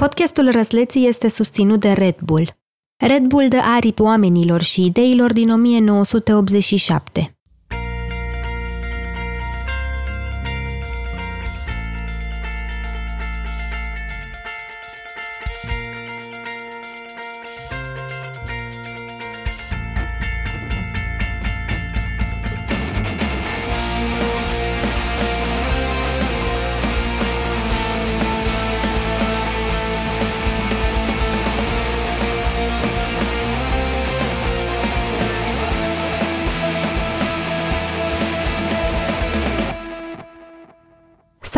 Podcastul Răsleții este susținut de Red Bull. Red Bull dă aripi oamenilor și ideilor din 1987.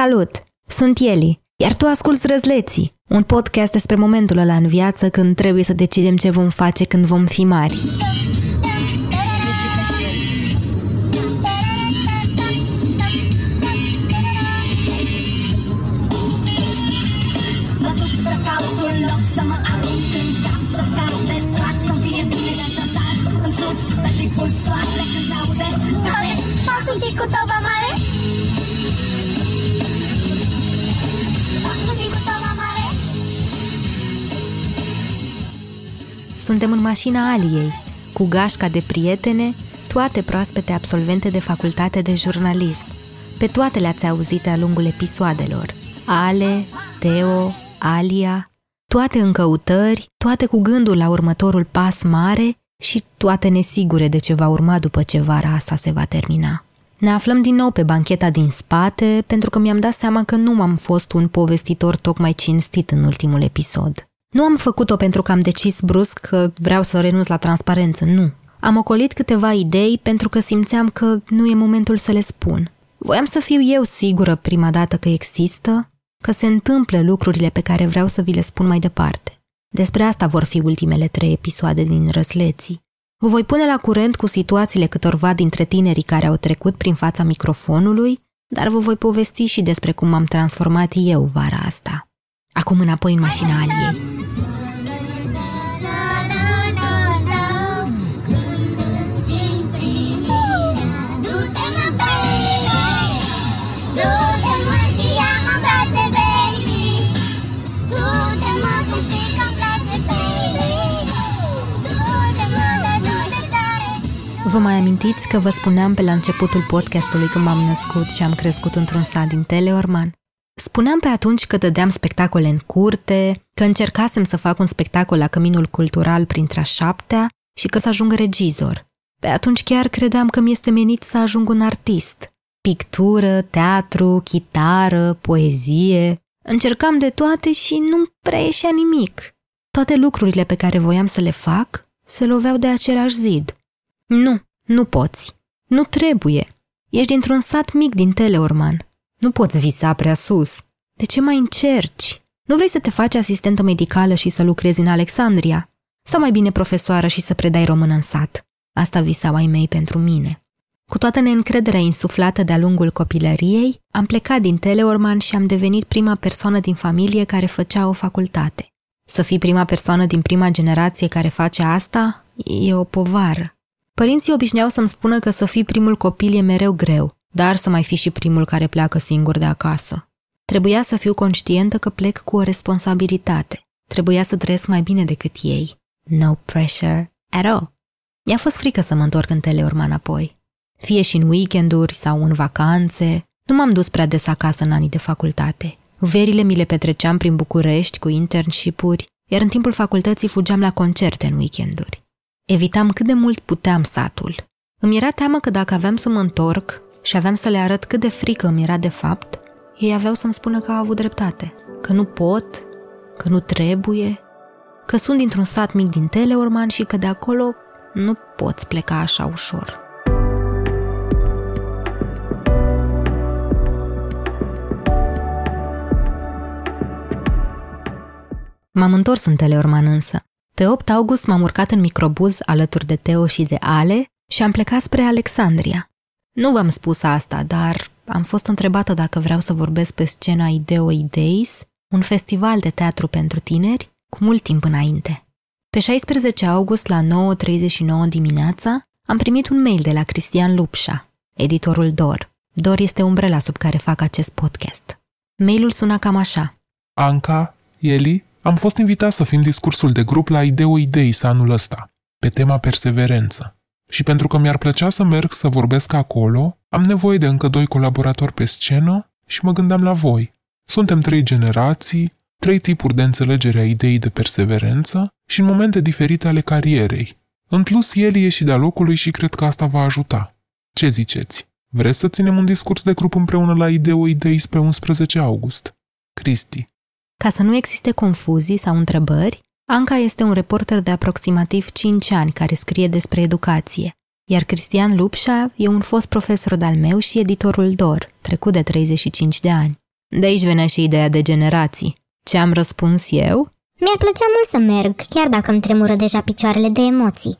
Salut! Sunt Eli, iar tu asculți Răzleții, un podcast despre momentul ăla în viață când trebuie să decidem ce vom face când vom fi mari. cu toba mare Suntem în mașina Aliei, cu gașca de prietene, toate proaspete absolvente de facultate de jurnalism. Pe toate le-ați auzit de-a lungul episoadelor. Ale, Teo, Alia, toate în căutări, toate cu gândul la următorul pas mare și toate nesigure de ce va urma după ce vara asta se va termina. Ne aflăm din nou pe bancheta din spate pentru că mi-am dat seama că nu am fost un povestitor tocmai cinstit în ultimul episod. Nu am făcut-o pentru că am decis brusc că vreau să renunț la transparență, nu. Am ocolit câteva idei pentru că simțeam că nu e momentul să le spun. Voiam să fiu eu sigură prima dată că există, că se întâmplă lucrurile pe care vreau să vi le spun mai departe. Despre asta vor fi ultimele trei episoade din Răsleții. Vă voi pune la curent cu situațiile câtorva dintre tinerii care au trecut prin fața microfonului, dar vă voi povesti și despre cum m-am transformat eu vara asta. Acum înapoi în mașina Aliei. Du-te mă, baby Du-te mă și ia-mă în brațe, baby Du-te mă cum știi că-mi place, baby Du-te mă, dar du-te tare Vă mai amintiți că vă spuneam pe la începutul podcastului când m-am născut și am crescut într-un sat din Teleorman? Spuneam pe atunci că dădeam spectacole în curte, că încercasem să fac un spectacol la Căminul Cultural printre a șaptea și că să ajung regizor. Pe atunci chiar credeam că mi este menit să ajung un artist. Pictură, teatru, chitară, poezie. Încercam de toate și nu prea ieșea nimic. Toate lucrurile pe care voiam să le fac se loveau de același zid. Nu, nu poți. Nu trebuie. Ești dintr-un sat mic din Teleorman. Nu poți visa prea sus. De ce mai încerci? Nu vrei să te faci asistentă medicală și să lucrezi în Alexandria? Sau mai bine profesoară și să predai română în sat? Asta visau ai mei pentru mine. Cu toată neîncrederea insuflată de-a lungul copilăriei, am plecat din Teleorman și am devenit prima persoană din familie care făcea o facultate. Să fii prima persoană din prima generație care face asta e o povară. Părinții obișnuiau să-mi spună că să fii primul copil e mereu greu, dar să mai fii și primul care pleacă singur de acasă. Trebuia să fiu conștientă că plec cu o responsabilitate. Trebuia să trăiesc mai bine decât ei. No pressure at all. Mi-a fost frică să mă întorc în Teleorman apoi. Fie și în weekenduri sau în vacanțe, nu m-am dus prea des acasă în anii de facultate. Verile mi le petreceam prin București cu internship-uri, iar în timpul facultății fugeam la concerte în weekenduri. Evitam cât de mult puteam satul. Îmi era teamă că dacă aveam să mă întorc și aveam să le arăt cât de frică îmi era de fapt, ei aveau să-mi spună că au avut dreptate, că nu pot, că nu trebuie, că sunt dintr-un sat mic din Teleorman și că de acolo nu poți pleca așa ușor. M-am întors în Teleorman însă. Pe 8 august m-am urcat în microbuz alături de Teo și de Ale și am plecat spre Alexandria. Nu v-am spus asta, dar am fost întrebată dacă vreau să vorbesc pe scena Ideo Ideis, un festival de teatru pentru tineri, cu mult timp înainte. Pe 16 august la 9.39 dimineața am primit un mail de la Cristian Lupșa, editorul Dor. Dor este umbrela sub care fac acest podcast. Mailul suna cam așa. Anca, Eli, Am fost invitat să fim discursul de grup la Ideo Ideis anul ăsta, pe tema perseverență. Și pentru că mi-ar plăcea să merg să vorbesc acolo, am nevoie de încă doi colaboratori pe scenă și mă gândeam la voi. Suntem trei generații, trei tipuri de înțelegere a ideii de perseverență și în momente diferite ale carierei. În plus, el e și de-a locului și cred că asta va ajuta. Ce ziceți? Vreți să ținem un discurs de grup împreună la Ideo Ideis pe 11 august? Cristi. Ca să nu existe confuzii sau întrebări, Anca este un reporter de aproximativ 5 ani care scrie despre educație, iar Cristian Lupșa e un fost profesor de-al meu și editorul DOR, trecut de 35 de ani. De aici venea și ideea de generații. Ce am răspuns eu? Mi-ar plăcea mult să merg, chiar dacă îmi tremură deja picioarele de emoții.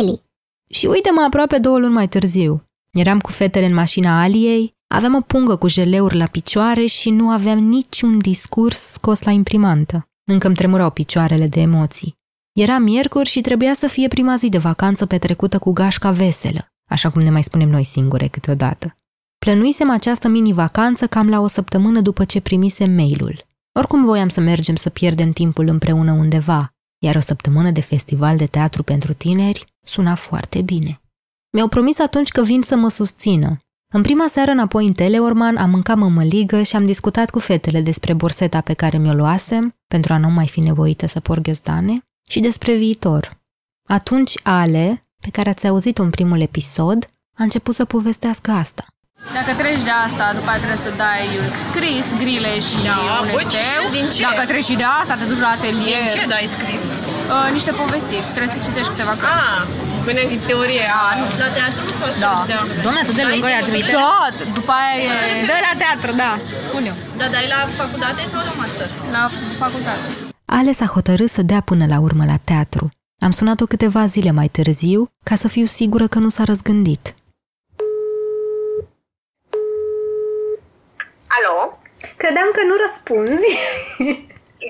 Eli, Și uite-mă aproape două luni mai târziu. Eram cu fetele în mașina Aliei, aveam o pungă cu jeleuri la picioare și nu aveam niciun discurs scos la imprimantă. Încă îmi tremurau picioarele de emoții. Era miercuri și trebuia să fie prima zi de vacanță petrecută cu gașca veselă, așa cum ne mai spunem noi singure câteodată. Plănuisem această mini-vacanță cam la o săptămână după ce primisem mailul. Oricum voiam să mergem să pierdem timpul împreună undeva, iar o săptămână de festival de teatru pentru tineri suna foarte bine. Mi-au promis atunci că vin să mă susțină. În prima seară înapoi în Teleorman am mâncat mămăligă și am discutat cu fetele despre borseta pe care mi-o luasem, pentru a nu mai fi nevoită să por ghiozdane, și despre viitor. Atunci Ale, pe care ați auzit-o în primul episod, a început să povestească asta. Dacă treci de asta, după aceea trebuie să dai scris, grile și Da, un bă, eseu. din ce? Dacă treci și de asta, te duci la atelier. Ce dai scris? Uh, niște povestiri. Trebuie să citești câteva cărți. Ah, până din teorie. Ah, La teatru sau ce? Da. Doamne, atât de lungă e trimite? Da, după aia e Dă la teatru, da, spun eu. Da, dai la facultate sau la master? la facultate. Ale s-a hotărât să dea până la urmă la teatru. Am sunat-o câteva zile mai târziu ca să fiu sigură că nu s-a răzgândit. Alo? Credeam că nu răspunzi.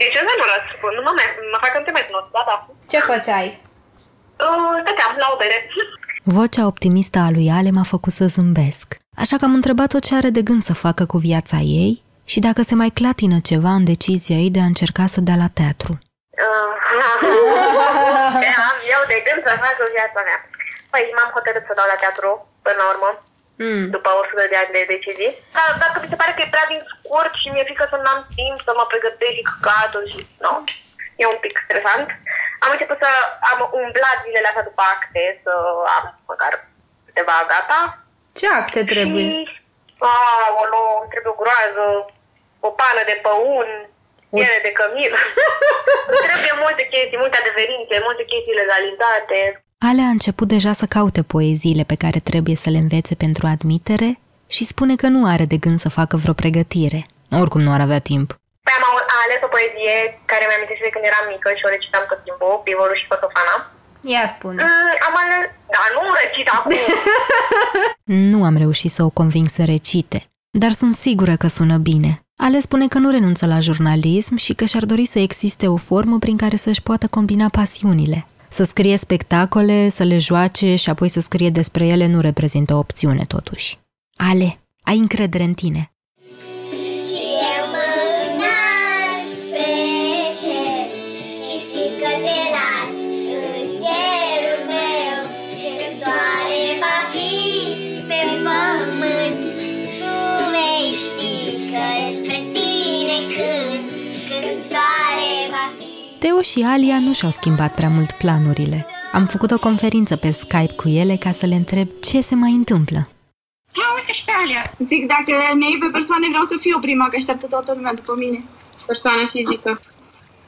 De ce să nu răspund? Nu mă, mai, mă fac că nu te mai cunosc, da, da. Ce făceai? Uh, stăteam la o bere. Vocea optimistă a lui Ale m-a făcut să zâmbesc, așa că am întrebat-o ce are de gând să facă cu viața ei și dacă se mai clatină ceva în decizia ei de a încerca să dea la teatru. Uh, ce am eu de gând să fac cu viața mea? Păi, m-am hotărât să dau la teatru, până la urmă, Mm. după 100 de ani de decizii. Dar dacă mi se pare că e prea din scurt și mi-e frică să n-am timp să mă pregătesc și căcatul și... Nu, e un pic stresant. Am început să am umblat zilele astea după acte, să am măcar câteva gata. Ce acte Și, aolo, îmi trebuie o groază, o pană de păun, piele de cămin. Îmi trebuie multe chestii, multe adeverințe, multe chestii legalizate. Ale a început deja să caute poeziile pe care trebuie să le învețe pentru admitere și spune că nu are de gând să facă vreo pregătire. Oricum nu ar avea timp. Păi am au- ales o poezie care mi-am amintit de când eram mică și o recitam tot timpul, Pivolul și Fotofana. Ia spune. Mm, am ales... Da, nu recit acum. Nu am reușit să o conving să recite, dar sunt sigură că sună bine. Ale spune că nu renunță la jurnalism și că și-ar dori să existe o formă prin care să-și poată combina pasiunile. Să scrie spectacole, să le joace și apoi să scrie despre ele nu reprezintă o opțiune totuși. Ale, ai încredere în tine. Teo și Alia nu și-au schimbat prea mult planurile. Am făcut o conferință pe Skype cu ele ca să le întreb ce se mai întâmplă. Ia uite și pe Alia. Zic, dacă ne iei pe persoane, vreau să fiu prima, că așteaptă toată lumea după mine. Persoană fizică.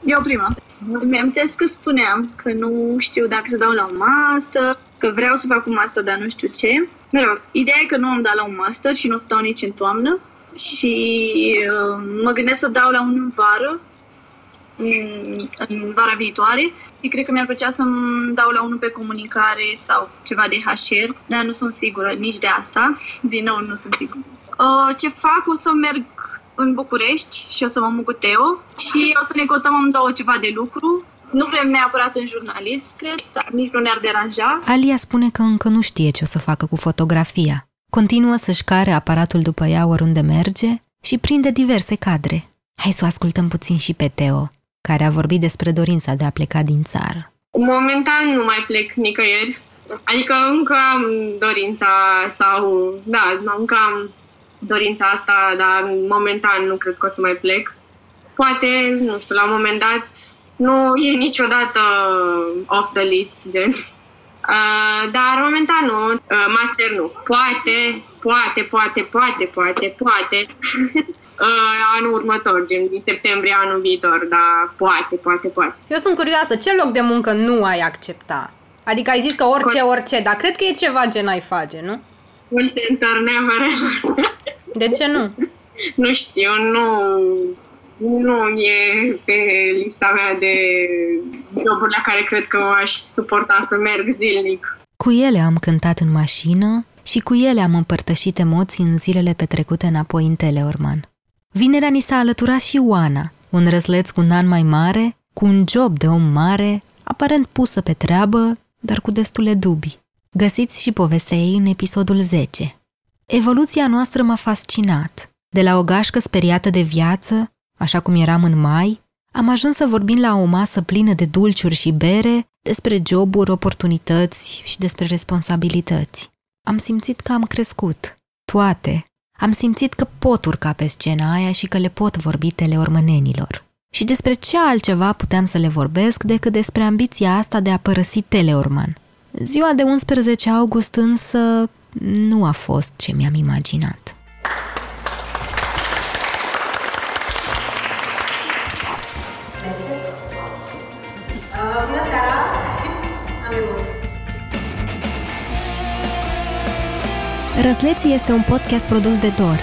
Eu prima. Îmi amintesc că spuneam că nu știu dacă să dau la un master, că vreau să fac un master, dar nu știu ce. Mă rog, ideea e că nu am dat la un master și nu o să dau nici în toamnă. Și uh, mă gândesc să dau la unul în vară, în, în vara viitoare și cred că mi-ar plăcea să-mi dau la unul pe comunicare sau ceva de HR, dar nu sunt sigură nici de asta. Din nou, nu sunt sigură. Uh, ce fac? O să merg în București și o să mă mut cu Teo și o să ne căutăm amândouă ceva de lucru. Nu vrem neapărat în jurnalism, cred, dar nici nu ne-ar deranja. Alia spune că încă nu știe ce o să facă cu fotografia. Continuă să-și care aparatul după ea oriunde merge și prinde diverse cadre. Hai să o ascultăm puțin și pe Teo. Care a vorbit despre dorința de a pleca din țară. Momentan nu mai plec nicăieri. Adică încă am dorința sau, da, încă am dorința asta, dar momentan nu cred că o să mai plec. Poate, nu știu, la un moment dat nu e niciodată off the list, gen. Uh, dar momentan nu, uh, master nu. Poate, poate, poate, poate, poate, poate. uh, anul următor, gen din septembrie anul viitor, dar poate, poate, poate. Eu sunt curioasă, ce loc de muncă nu ai accepta? Adică ai zis că orice, orice, dar cred că e ceva ce n-ai face, nu? Call center, never ever. De ce nu? nu știu, nu, nu e pe lista mea de joburi la care cred că aș suporta să merg zilnic. Cu ele am cântat în mașină și cu ele am împărtășit emoții în zilele petrecute înapoi în Teleorman. Vinerea ni s-a alăturat și Oana, un răsleț cu un an mai mare, cu un job de om mare, aparent pusă pe treabă, dar cu destule dubii. Găsiți și povestea ei în episodul 10. Evoluția noastră m-a fascinat. De la o gașcă speriată de viață, așa cum eram în mai, am ajuns să vorbim la o masă plină de dulciuri și bere despre joburi, oportunități și despre responsabilități. Am simțit că am crescut. Toate. Am simțit că pot urca pe scena aia și că le pot vorbi teleormănenilor. Și despre ce altceva puteam să le vorbesc decât despre ambiția asta de a părăsi Teleorman. Ziua de 11 august însă nu a fost ce mi-am imaginat. Răsleții este un podcast produs de Dor.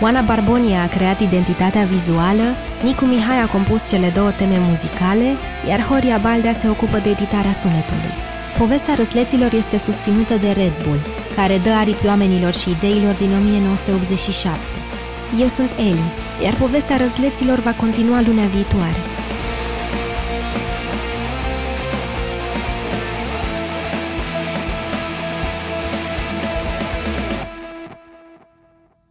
Oana Barbonie a creat identitatea vizuală, Nicu Mihai a compus cele două teme muzicale, iar Horia Baldea se ocupă de editarea sunetului. Povestea Răsleților este susținută de Red Bull, care dă aripi oamenilor și ideilor din 1987. Eu sunt Eli, iar povestea Răsleților va continua lunea viitoare.